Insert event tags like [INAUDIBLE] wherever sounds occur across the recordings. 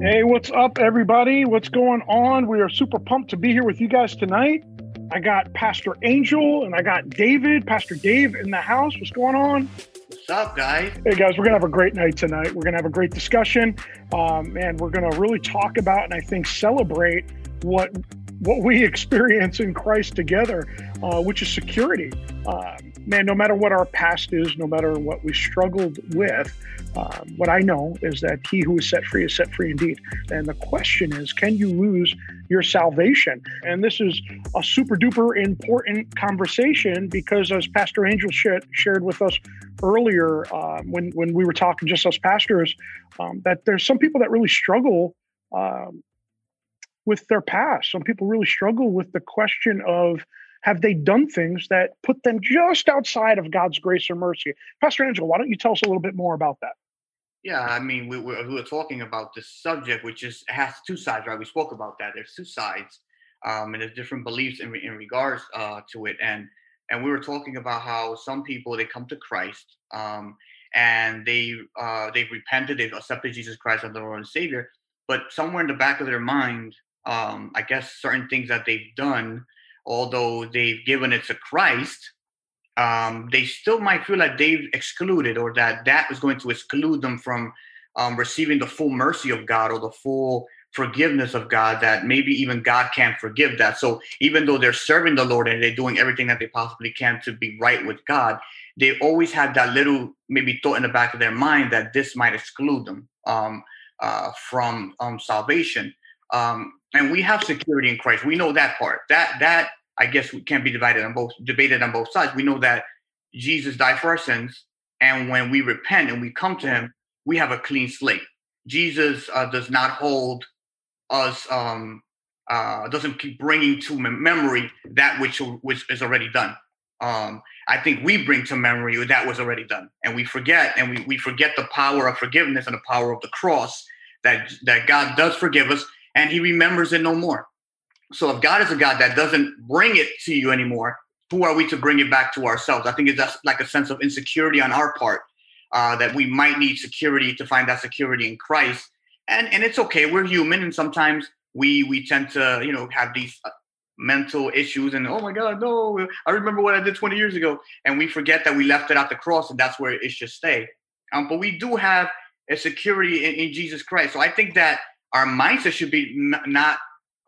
Hey, what's up, everybody? What's going on? We are super pumped to be here with you guys tonight. I got Pastor Angel and I got David, Pastor Dave in the house. What's going on? What's up, guys? Hey, guys, we're going to have a great night tonight. We're going to have a great discussion. Um, and we're going to really talk about and I think celebrate what what we experience in Christ together, uh, which is security. Uh, man, no matter what our past is, no matter what we struggled with, um, what I know is that he who is set free is set free indeed. And the question is, can you lose your salvation? And this is a super duper important conversation because, as Pastor Angel sh- shared with us earlier uh, when, when we were talking, just us pastors, um, that there's some people that really struggle um, with their past. Some people really struggle with the question of, have they done things that put them just outside of God's grace or mercy? Pastor Angel, why don't you tell us a little bit more about that? Yeah, I mean, we, we, we were talking about this subject, which is has two sides, right? We spoke about that. There's two sides, um, and there's different beliefs in, in regards uh, to it. And and we were talking about how some people they come to Christ, um, and they uh, they've repented, they've accepted Jesus Christ as their Lord and Savior, but somewhere in the back of their mind, um, I guess certain things that they've done although they've given it to Christ, um, they still might feel like they've excluded or that that is going to exclude them from um, receiving the full mercy of God or the full forgiveness of God that maybe even God can't forgive that. So even though they're serving the Lord and they're doing everything that they possibly can to be right with God, they always have that little maybe thought in the back of their mind that this might exclude them um, uh, from um, salvation. Um, and we have security in Christ. We know that part. That that I guess can be divided on both debated on both sides. We know that Jesus died for our sins, and when we repent and we come to Him, we have a clean slate. Jesus uh, does not hold us. Um, uh, doesn't keep bringing to memory that which which is already done. Um, I think we bring to memory that was already done, and we forget, and we, we forget the power of forgiveness and the power of the cross. That that God does forgive us, and he remembers it no more. So if God is a God that doesn't bring it to you anymore, who are we to bring it back to ourselves? I think it's just like a sense of insecurity on our part uh, that we might need security to find that security in Christ. And and it's okay. We're human, and sometimes we we tend to you know have these uh, mental issues and oh my god no i remember what i did 20 years ago and we forget that we left it at the cross and that's where it should stay um, but we do have a security in, in jesus christ so i think that our mindset should be not,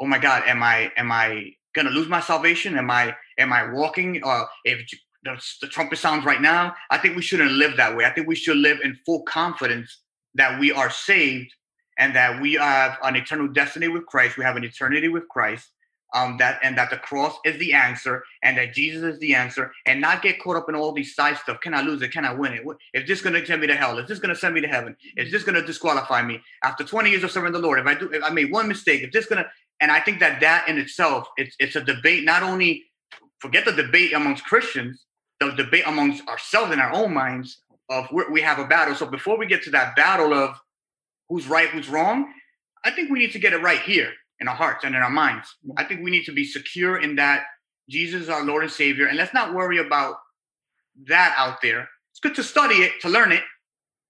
oh my God, am I am I gonna lose my salvation? Am I am I walking? Uh, if the, the trumpet sounds right now, I think we shouldn't live that way. I think we should live in full confidence that we are saved and that we have an eternal destiny with Christ. We have an eternity with Christ, um, that and that the cross is the answer and that Jesus is the answer and not get caught up in all these side stuff. Can I lose it? Can I win it? Is this going to send me to hell? Is this going to send me to heaven? Is this going to disqualify me after 20 years of serving the Lord? If I do, if I made one mistake, if this going to, and I think that that in itself, it's, it's a debate, not only forget the debate amongst Christians, the debate amongst ourselves in our own minds of we have a battle. So before we get to that battle of who's right, who's wrong, I think we need to get it right here in our hearts and in our minds. I think we need to be secure in that Jesus is our Lord and Savior. And let's not worry about that out there. It's good to study it, to learn it,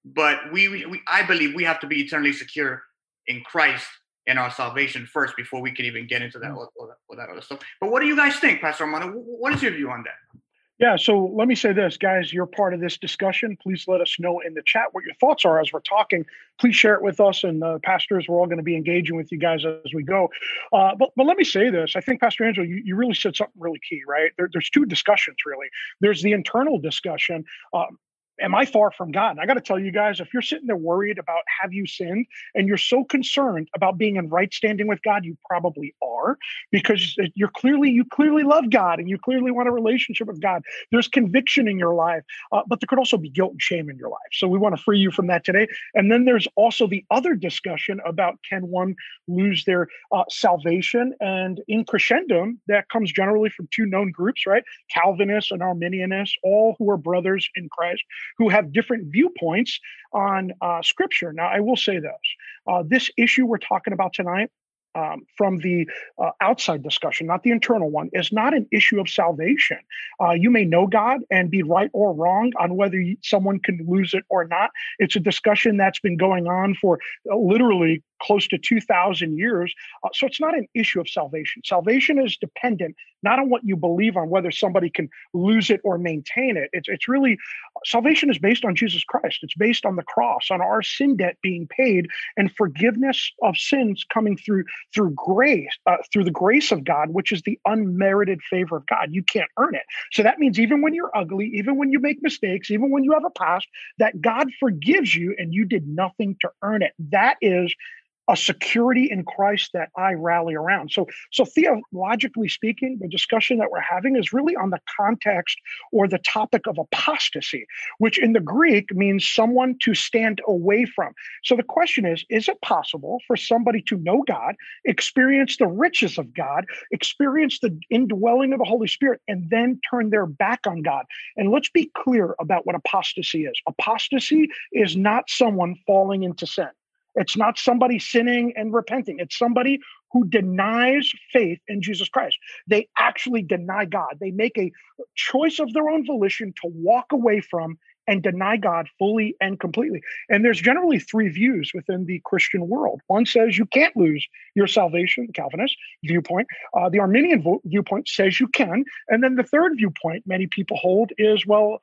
but we, we I believe we have to be eternally secure in Christ and our salvation first before we can even get into that, all, all that, all that other stuff. But what do you guys think, Pastor Armando? What is your view on that? Yeah, so let me say this, guys. You're part of this discussion. Please let us know in the chat what your thoughts are as we're talking. Please share it with us, and the pastors, we're all going to be engaging with you guys as we go. Uh, but but let me say this. I think Pastor Angel, you, you really said something really key, right? There, there's two discussions really. There's the internal discussion. Um, am I far from God? And I got to tell you guys, if you're sitting there worried about have you sinned and you're so concerned about being in right standing with God, you probably are because you're clearly, you clearly love God and you clearly want a relationship with God. There's conviction in your life, uh, but there could also be guilt and shame in your life. So we want to free you from that today. And then there's also the other discussion about can one lose their uh, salvation? And in crescendum, that comes generally from two known groups, right? Calvinists and Arminianists, all who are brothers in Christ who have different viewpoints on uh, scripture. Now, I will say this uh, this issue we're talking about tonight um, from the uh, outside discussion, not the internal one, is not an issue of salvation. Uh, you may know God and be right or wrong on whether someone can lose it or not. It's a discussion that's been going on for uh, literally close to 2,000 years. Uh, so it's not an issue of salvation. Salvation is dependent not on what you believe on whether somebody can lose it or maintain it. It's, it's really, salvation is based on Jesus Christ. It's based on the cross, on our sin debt being paid and forgiveness of sins coming through through grace, uh, through the grace of God, which is the unmerited favor of God. You can't earn it. So that means even when you're ugly, even when you make mistakes, even when you have a past, that God forgives you and you did nothing to earn it. That is a security in Christ that I rally around. So, so theologically speaking, the discussion that we're having is really on the context or the topic of apostasy, which in the Greek means someone to stand away from. So the question is, is it possible for somebody to know God, experience the riches of God, experience the indwelling of the Holy Spirit, and then turn their back on God? And let's be clear about what apostasy is. Apostasy is not someone falling into sin. It's not somebody sinning and repenting. It's somebody who denies faith in Jesus Christ. They actually deny God. They make a choice of their own volition to walk away from and deny God fully and completely. And there's generally three views within the Christian world. One says you can't lose your salvation, the Calvinist viewpoint. Uh, the Arminian vo- viewpoint says you can. And then the third viewpoint many people hold is well,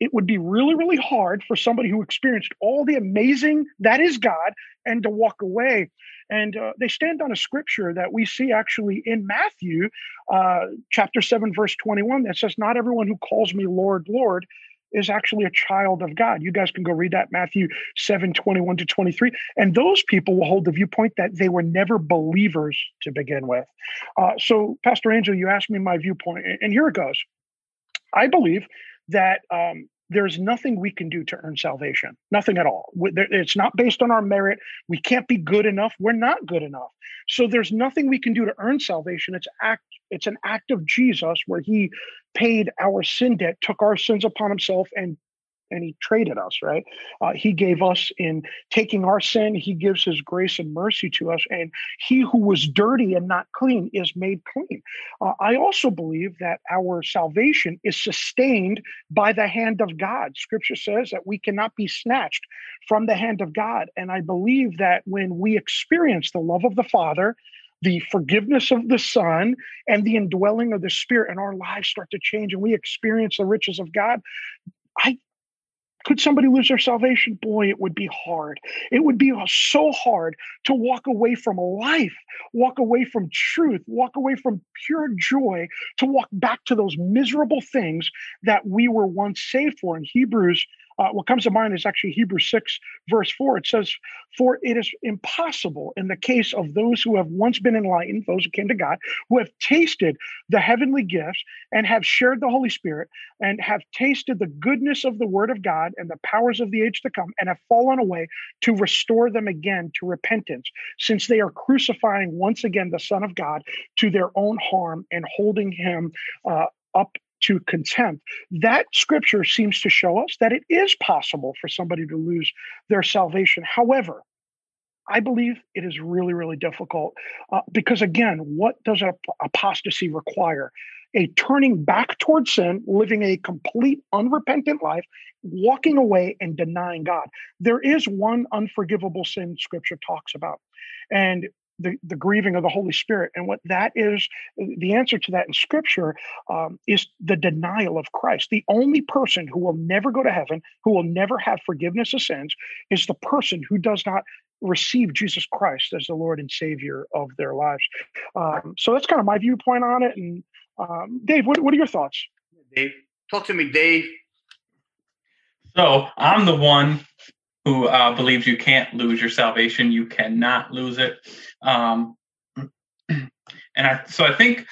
it would be really, really hard for somebody who experienced all the amazing that is God and to walk away. And uh, they stand on a scripture that we see actually in Matthew uh, chapter 7, verse 21, that says, Not everyone who calls me Lord, Lord is actually a child of God. You guys can go read that, Matthew 7, 21 to 23. And those people will hold the viewpoint that they were never believers to begin with. Uh, so, Pastor Angel, you asked me my viewpoint, and here it goes. I believe that um, there's nothing we can do to earn salvation. Nothing at all. It's not based on our merit. We can't be good enough. We're not good enough. So there's nothing we can do to earn salvation. It's act. It's an act of Jesus where He paid our sin debt, took our sins upon Himself, and and he traded us, right? Uh, he gave us in taking our sin, he gives his grace and mercy to us. And he who was dirty and not clean is made clean. Uh, I also believe that our salvation is sustained by the hand of God. Scripture says that we cannot be snatched from the hand of God. And I believe that when we experience the love of the Father, the forgiveness of the Son and the indwelling of the Spirit, and our lives start to change and we experience the riches of God. I, could somebody lose their salvation? Boy, it would be hard. It would be so hard to walk away from life, walk away from truth, walk away from pure joy, to walk back to those miserable things that we were once saved for. In Hebrews uh, what comes to mind is actually Hebrews 6, verse 4. It says, For it is impossible in the case of those who have once been enlightened, those who came to God, who have tasted the heavenly gifts and have shared the Holy Spirit and have tasted the goodness of the word of God and the powers of the age to come and have fallen away to restore them again to repentance, since they are crucifying once again the Son of God to their own harm and holding him uh, up to contempt. That scripture seems to show us that it is possible for somebody to lose their salvation. However, I believe it is really, really difficult uh, because, again, what does ap- apostasy require? A turning back towards sin, living a complete unrepentant life, walking away and denying God. There is one unforgivable sin Scripture talks about, and the, the grieving of the Holy Spirit. And what that is, the answer to that in Scripture um, is the denial of Christ. The only person who will never go to heaven, who will never have forgiveness of sins, is the person who does not receive Jesus Christ as the Lord and Savior of their lives. Um, so that's kind of my viewpoint on it. And um, Dave, what, what are your thoughts? Dave, talk to me, Dave. So I'm the one who uh, believes you can't lose your salvation. You cannot lose it. Um, and I, so I think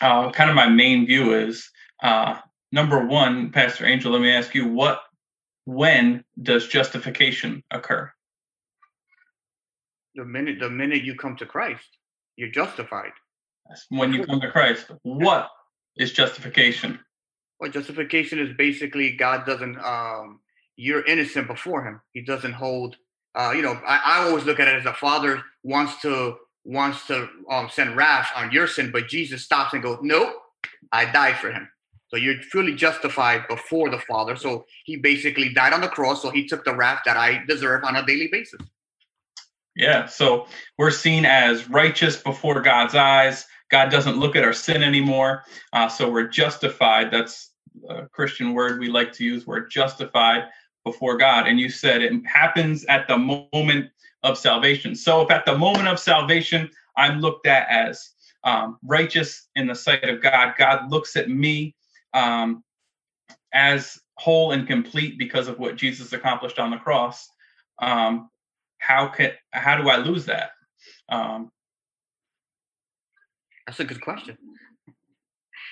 uh, kind of my main view is uh, number one, Pastor Angel. Let me ask you, what, when does justification occur? The minute, the minute you come to Christ, you're justified. When you come to Christ, what is justification? Well, justification is basically God doesn't um, you're innocent before him. He doesn't hold, uh, you know, I, I always look at it as a father wants to wants to um, send wrath on your sin, but Jesus stops and goes, Nope, I died for him. So you're fully justified before the Father. So he basically died on the cross. So he took the wrath that I deserve on a daily basis. Yeah. So we're seen as righteous before God's eyes. God doesn't look at our sin anymore. Uh, so we're justified. That's a Christian word we like to use. We're justified before God. And you said it happens at the moment of salvation. So if at the moment of salvation, I'm looked at as um, righteous in the sight of God, God looks at me um, as whole and complete because of what Jesus accomplished on the cross. Um, how can how do I lose that? Um, That's a good question.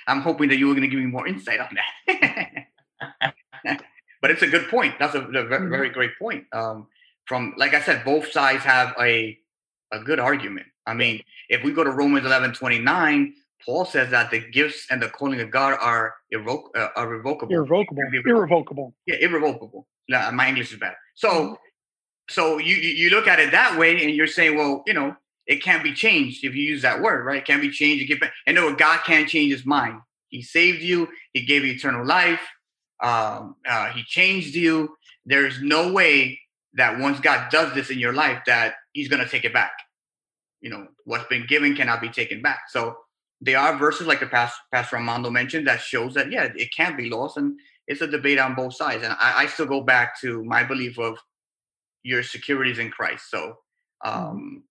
I'm hoping that you were going to give me more insight on that. [LAUGHS] but it's a good point. That's a, a very, very mm-hmm. great point. Um, from like I said, both sides have a a good argument. I mean, if we go to Romans 11, 29, Paul says that the gifts and the calling of God are irrevoc- uh, are revocable. Irrevocable. Irrevocable. Yeah, irrevocable. No, my English is bad. So, mm-hmm. so you you look at it that way, and you're saying, well, you know, it can't be changed if you use that word, right? It can't be changed. It can and no, God can't change His mind. He saved you. He gave you eternal life. Um, uh, he changed you. There's no way that once God does this in your life, that He's going to take it back. You know, what's been given cannot be taken back. So there are verses like the past Pastor Armando mentioned that shows that yeah, it can be lost, and it's a debate on both sides. And I, I still go back to my belief of your securities in Christ. So mm-hmm. um,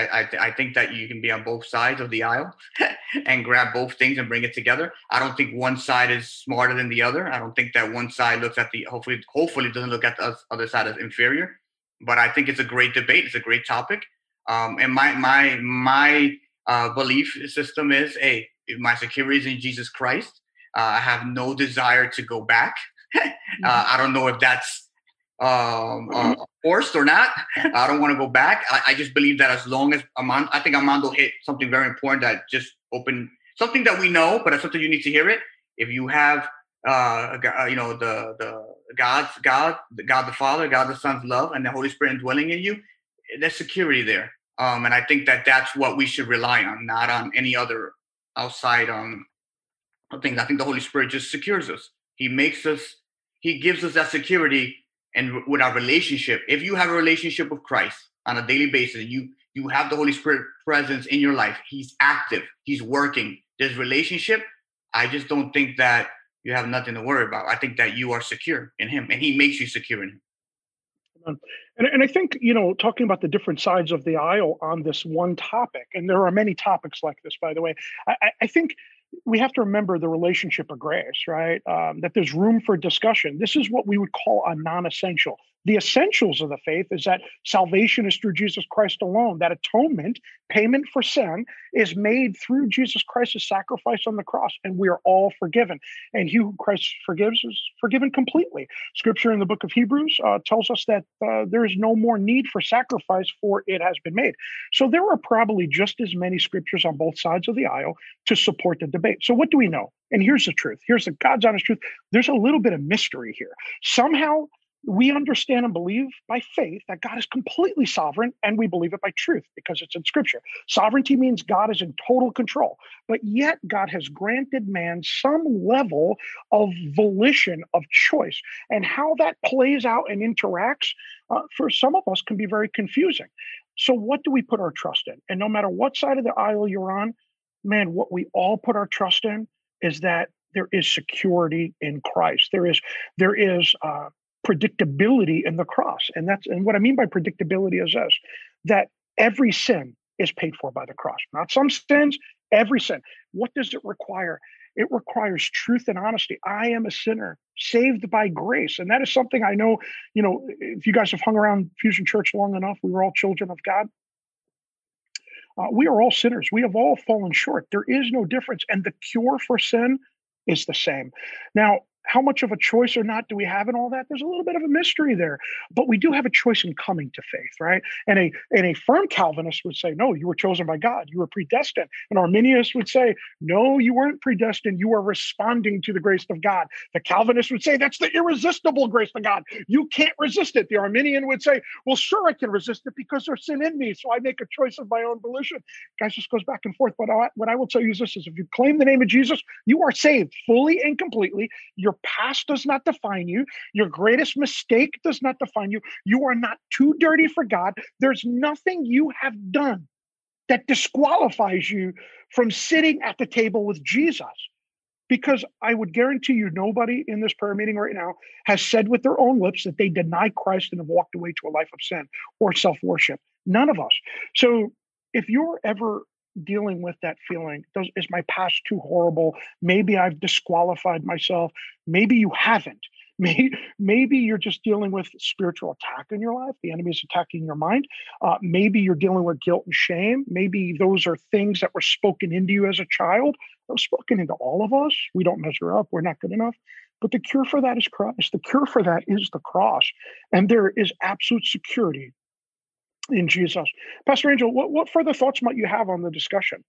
I, I, I, think that you can be on both sides of the aisle [LAUGHS] and grab both things and bring it together. I don't think one side is smarter than the other. I don't think that one side looks at the hopefully hopefully doesn't look at the other side as inferior. But I think it's a great debate. It's a great topic. Um, and my my my uh, belief system is, hey, my security is in Jesus Christ. Uh, I have no desire to go back. [LAUGHS] uh, I don't know if that's um, uh, forced or not. I don't want to go back. I, I, just believe that as long as Armando, I think Armando hit something very important that just opened something that we know, but something you need to hear it. If you have, uh, uh, you know, the the God's God, the God the Father, God the Son's love, and the Holy Spirit indwelling in you, there's security there. Um, and I think that that's what we should rely on, not on any other outside um things. I think the Holy Spirit just secures us. He makes us. He gives us that security and with our relationship if you have a relationship with christ on a daily basis you you have the holy spirit presence in your life he's active he's working. There's relationship i just don't think that you have nothing to worry about. I think that you are secure in him and he makes you secure in him. And, and I think, you know, talking about the different sides of the aisle on this one topic, and there are many topics like this, by the way, I, I think we have to remember the relationship of grace, right? Um, that there's room for discussion. This is what we would call a non essential. The essentials of the faith is that salvation is through Jesus Christ alone. That atonement, payment for sin, is made through Jesus Christ's sacrifice on the cross, and we are all forgiven. And he who Christ forgives is forgiven completely. Scripture in the book of Hebrews uh, tells us that uh, there is no more need for sacrifice, for it has been made. So there are probably just as many scriptures on both sides of the aisle to support the debate. So what do we know? And here's the truth. Here's the God's honest truth. There's a little bit of mystery here. Somehow we understand and believe by faith that God is completely sovereign, and we believe it by truth because it's in scripture. Sovereignty means God is in total control, but yet God has granted man some level of volition, of choice. And how that plays out and interacts uh, for some of us can be very confusing. So, what do we put our trust in? And no matter what side of the aisle you're on, man, what we all put our trust in is that there is security in Christ. There is there is uh, predictability in the cross. And that's and what I mean by predictability is this that every sin is paid for by the cross. Not some sins, every sin. What does it require? It requires truth and honesty. I am a sinner saved by grace. And that is something I know, you know, if you guys have hung around Fusion Church long enough, we were all children of God. Uh, we are all sinners. We have all fallen short. There is no difference. And the cure for sin is the same. Now, how much of a choice or not do we have in all that? There's a little bit of a mystery there, but we do have a choice in coming to faith, right? And a and a firm Calvinist would say, no, you were chosen by God, you were predestined. An Arminianist would say, no, you weren't predestined, you are responding to the grace of God. The Calvinist would say, that's the irresistible grace of God. You can't resist it. The Arminian would say, well, sure, I can resist it because there's sin in me, so I make a choice of my own volition. Guys, just goes back and forth. But what I will tell you is this: is if you claim the name of Jesus, you are saved fully and completely. Your past does not define you. Your greatest mistake does not define you. You are not too dirty for God. There's nothing you have done that disqualifies you from sitting at the table with Jesus. Because I would guarantee you, nobody in this prayer meeting right now has said with their own lips that they deny Christ and have walked away to a life of sin or self worship. None of us. So if you're ever dealing with that feeling. Does is my past too horrible? Maybe i've disqualified myself. Maybe you haven't. [LAUGHS] Maybe, maybe you're just dealing with spiritual attack in your life. The enemy is attacking your mind. Uh, maybe you're dealing with guilt and shame. Maybe those are things that were spoken into you as a child. Were spoken into all of us. We don't measure up. We're not good enough. But the cure for that is christ. The cure for that is the cross. And there is absolute security in Jesus. Pastor Angel, what, what further thoughts might you have on the discussion?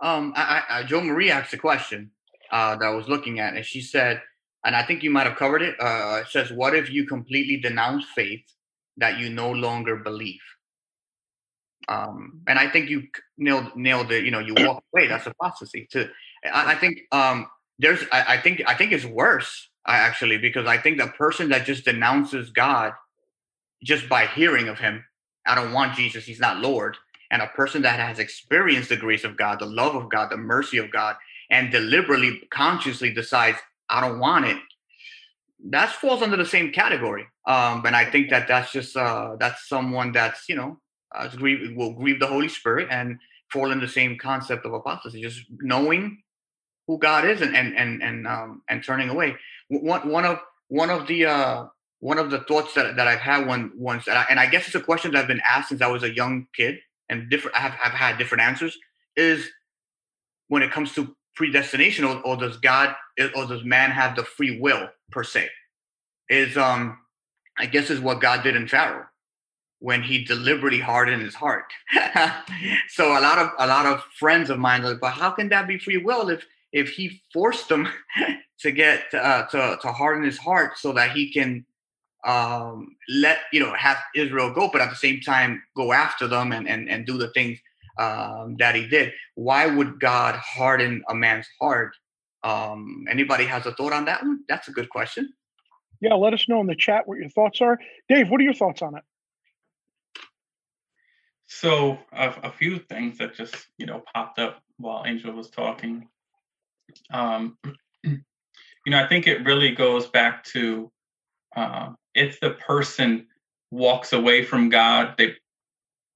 Um, I, I, Joe Marie asked a question uh, that I was looking at, and she said, and I think you might have covered it. Uh, it says, "What if you completely denounce faith that you no longer believe?" Um, and I think you nailed nailed it. You know, you walk away. That's apostasy. To I, I think um, there's. I, I think I think it's worse. I actually because I think the person that just denounces God just by hearing of Him I don't want Jesus. He's not Lord. And a person that has experienced the grace of God, the love of God, the mercy of God, and deliberately, consciously decides, I don't want it, that falls under the same category. Um, and I think that that's just, uh, that's someone that's, you know, uh, grieve, will grieve the Holy Spirit and fall in the same concept of apostasy, just knowing who God is and, and, and, and, um, and turning away. One, one of, one of the, uh, one of the thoughts that, that I've had one once, and I, and I guess it's a question that I've been asked since I was a young kid, and different I've, I've had different answers. Is when it comes to predestination, or, or does God or does man have the free will per se? Is um, I guess is what God did in Pharaoh when he deliberately hardened his heart. [LAUGHS] so a lot of a lot of friends of mine are like, but how can that be free will if if he forced them [LAUGHS] to get uh, to to harden his heart so that he can um, let you know have Israel go, but at the same time go after them and and, and do the things um, that he did. Why would God harden a man's heart? Um, anybody has a thought on that one? That's a good question. Yeah, let us know in the chat what your thoughts are. Dave, what are your thoughts on it? So a, a few things that just you know popped up while Angel was talking. Um, [CLEARS THROAT] you know, I think it really goes back to uh, if the person walks away from God, they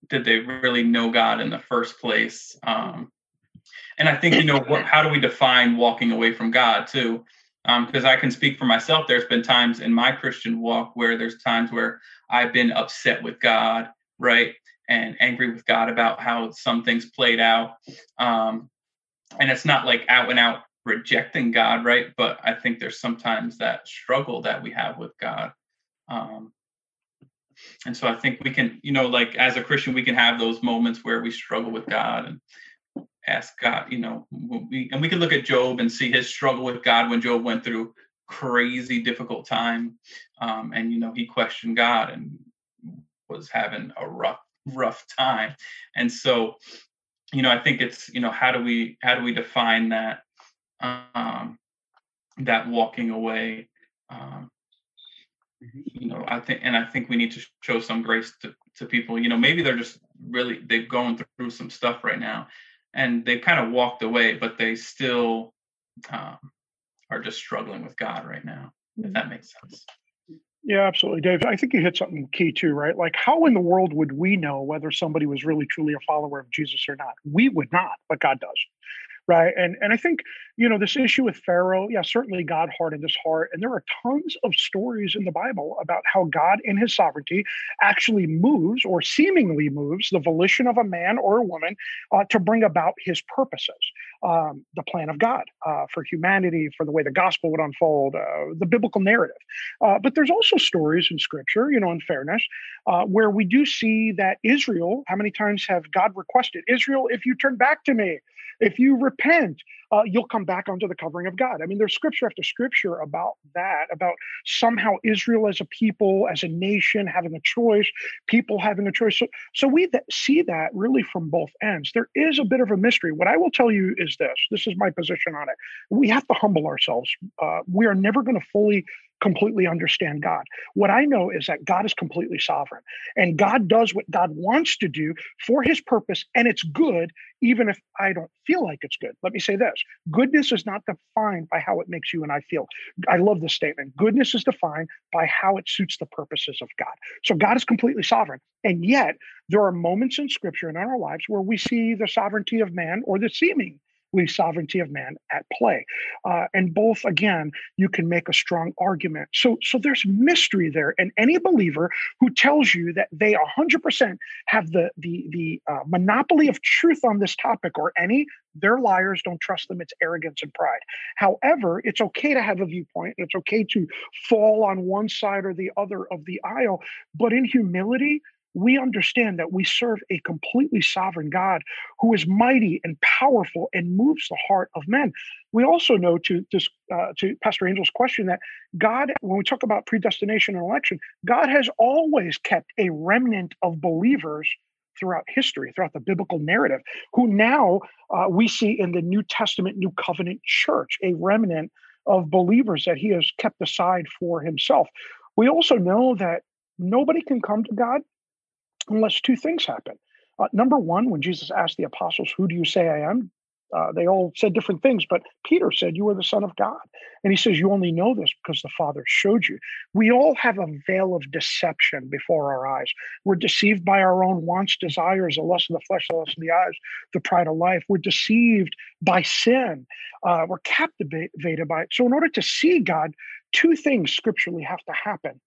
did they really know God in the first place? Um, and I think you know what, how do we define walking away from God too? Because um, I can speak for myself. There's been times in my Christian walk where there's times where I've been upset with God, right, and angry with God about how some things played out. Um, and it's not like out and out rejecting God, right? But I think there's sometimes that struggle that we have with God. Um, and so I think we can, you know, like as a Christian, we can have those moments where we struggle with God and ask God, you know, we, and we can look at Job and see his struggle with God when Job went through crazy difficult time. Um, and, you know, he questioned God and was having a rough, rough time. And so, you know, I think it's, you know, how do we, how do we define that, um, that walking away, um. You know i think and i think we need to show some grace to, to people. You know maybe they're just really they've gone through some stuff right now and they've kind of walked away but they still um, are just struggling with god right now if mm-hmm. that makes sense. Yeah absolutely dave. I think you hit something key too right? Like how in the world would we know whether somebody was really truly a follower of jesus or not? We would not but god does right? And and I think you know this issue with Pharaoh, yeah, certainly God hardened his heart, and there are tons of stories in the Bible about how God, in His sovereignty, actually moves or seemingly moves the volition of a man or a woman uh, to bring about His purposes. um, the plan of God uh, for humanity, for the way the gospel would unfold, uh, the biblical narrative. Uh, but there's also stories in Scripture, you know, in fairness, uh, where we do see that Israel. How many times have God requested Israel, if you turn back to me, if you repent, uh, you'll come back onto the covering of God. I mean, there's scripture after scripture about that, about somehow Israel as a people, as a nation, having a choice, people having a choice. So, so we th- see that really from both ends. There is a bit of a mystery. What I will tell you is this this is my position on it. We have to humble ourselves. Uh, we are never going to fully completely understand God. What I know is that God is completely sovereign and God does what God wants to do for his purpose, and it's good, even if I don't feel like it's good. Let me say this goodness is not defined by how it makes you and I feel. I love this statement. Goodness is defined by how it suits the purposes of God. So God is completely sovereign. And yet, there are moments in scripture and in our lives where we see the sovereignty of man or the seeming sovereignty of man at play. Uh, and both, again, you can make a strong argument. So, so there's mystery there. And any believer who tells you that they 100% have the, the, the uh, monopoly of truth on this topic or any, they're liars. Don't trust them. It's arrogance and pride. However, it's okay to have a viewpoint. It's okay to fall on one side or the other of the aisle. But in humility, we understand that we serve a completely sovereign God who is mighty and powerful and moves the heart of men. We also know to this uh, to Pastor Angel's question that God, when we talk about predestination and election, God has always kept a remnant of believers throughout history, throughout the biblical narrative, who now uh, we see in the New Testament, New Covenant church, a remnant of believers that He has kept aside for Himself. We also know that nobody can come to God unless two things happen. Uh, number one, when Jesus asked the apostles, Who do you say I am? Uh, they all said different things, but Peter said, You are the Son of God. And he says, You only know this because the Father showed you. We all have a veil of deception before our eyes. We're deceived by our own wants, desires, the lust of the flesh, the lust of the eyes, the pride of life. We're deceived by sin. Uh, we're captivated by it. So, in order to see God, two things scripturally have to happen.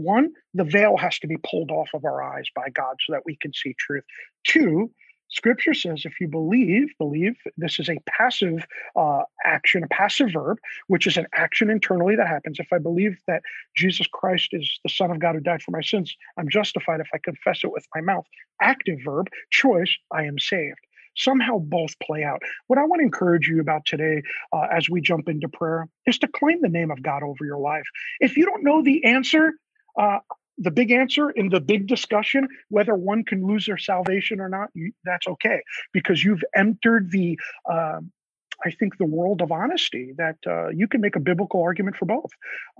One, the veil has to be pulled off of our eyes by God so that we can see truth. Two, Scripture says if you believe, believe, this is a passive uh, action, a passive verb, which is an action internally that happens. If I believe that Jesus Christ is the Son of God who died for my sins, I'm justified if I confess it with my mouth. Active verb, choice, I am saved. Somehow both play out. What I want to encourage you about today uh, as we jump into prayer is to claim the name of God over your life. If you don't know the answer, uh, the big answer in the big discussion, whether one can lose their salvation or not, that's okay because you've entered the, uh, I think, the world of honesty that uh, you can make a biblical argument for both.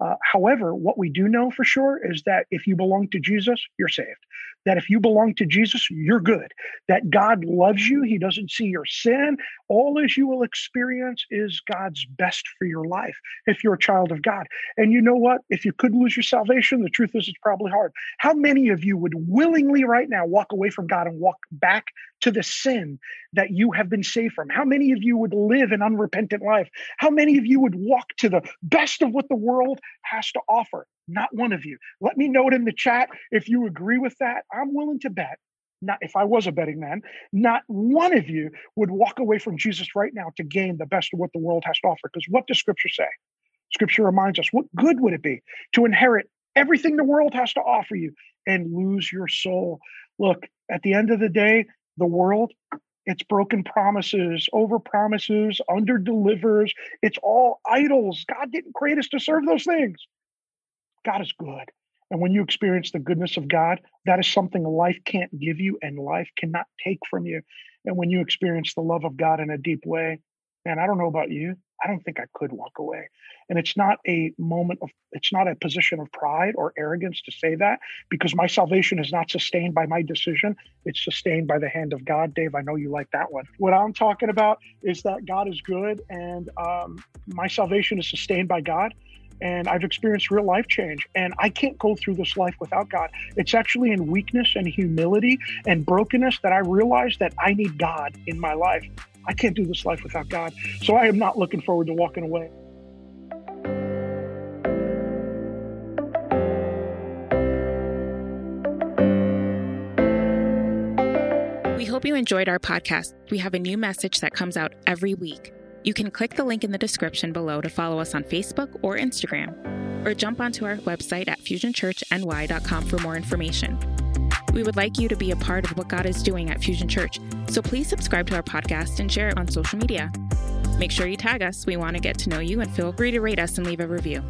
Uh, however, what we do know for sure is that if you belong to Jesus, you're saved that if you belong to Jesus, you're good, that God loves you, He doesn't see your sin. All as you will experience is God's best for your life if you're a child of God. And you know what? If you could lose your salvation, the truth is it's probably hard. How many of you would willingly right now walk away from God and walk back to the sin that you have been saved from? How many of you would live an unrepentant life? How many of you would walk to the best of what the world has to offer? Not one of you. Let me know it in the chat if you agree with that. I'm willing to bet, not if I was a betting man, not one of you would walk away from Jesus right now to gain the best of what the world has to offer. Because what does scripture say? Scripture reminds us what good would it be to inherit everything the world has to offer you and lose your soul? Look, at the end of the day, the world, it's broken promises, over promises, under delivers. It's all idols. God didn't create us to serve those things. God is good. And when you experience the goodness of God, that is something life can't give you and life cannot take from you. And when you experience the love of God in a deep way, man, I don't know about you. I don't think I could walk away. And it's not a moment of, it's not a position of pride or arrogance to say that because my salvation is not sustained by my decision. It's sustained by the hand of God. Dave, I know you like that one. What I'm talking about is that God is good and um, my salvation is sustained by God and I've experienced real life change. And I can't go through this life without God. It's actually in weakness and humility and brokenness that I realize that I need God in my life. I can't do this life without God. So I am not looking forward to walking away. We hope you enjoyed our podcast. We have a new message that comes out every week. You can click the link in the description below to follow us on Facebook or Instagram, or jump onto our website at fusionchurchny.com for more information. We would like you to be a part of what God is doing at Fusion Church, so please subscribe to our podcast and share it on social media. Make sure you tag us. We want to get to know you and feel free to rate us and leave a review.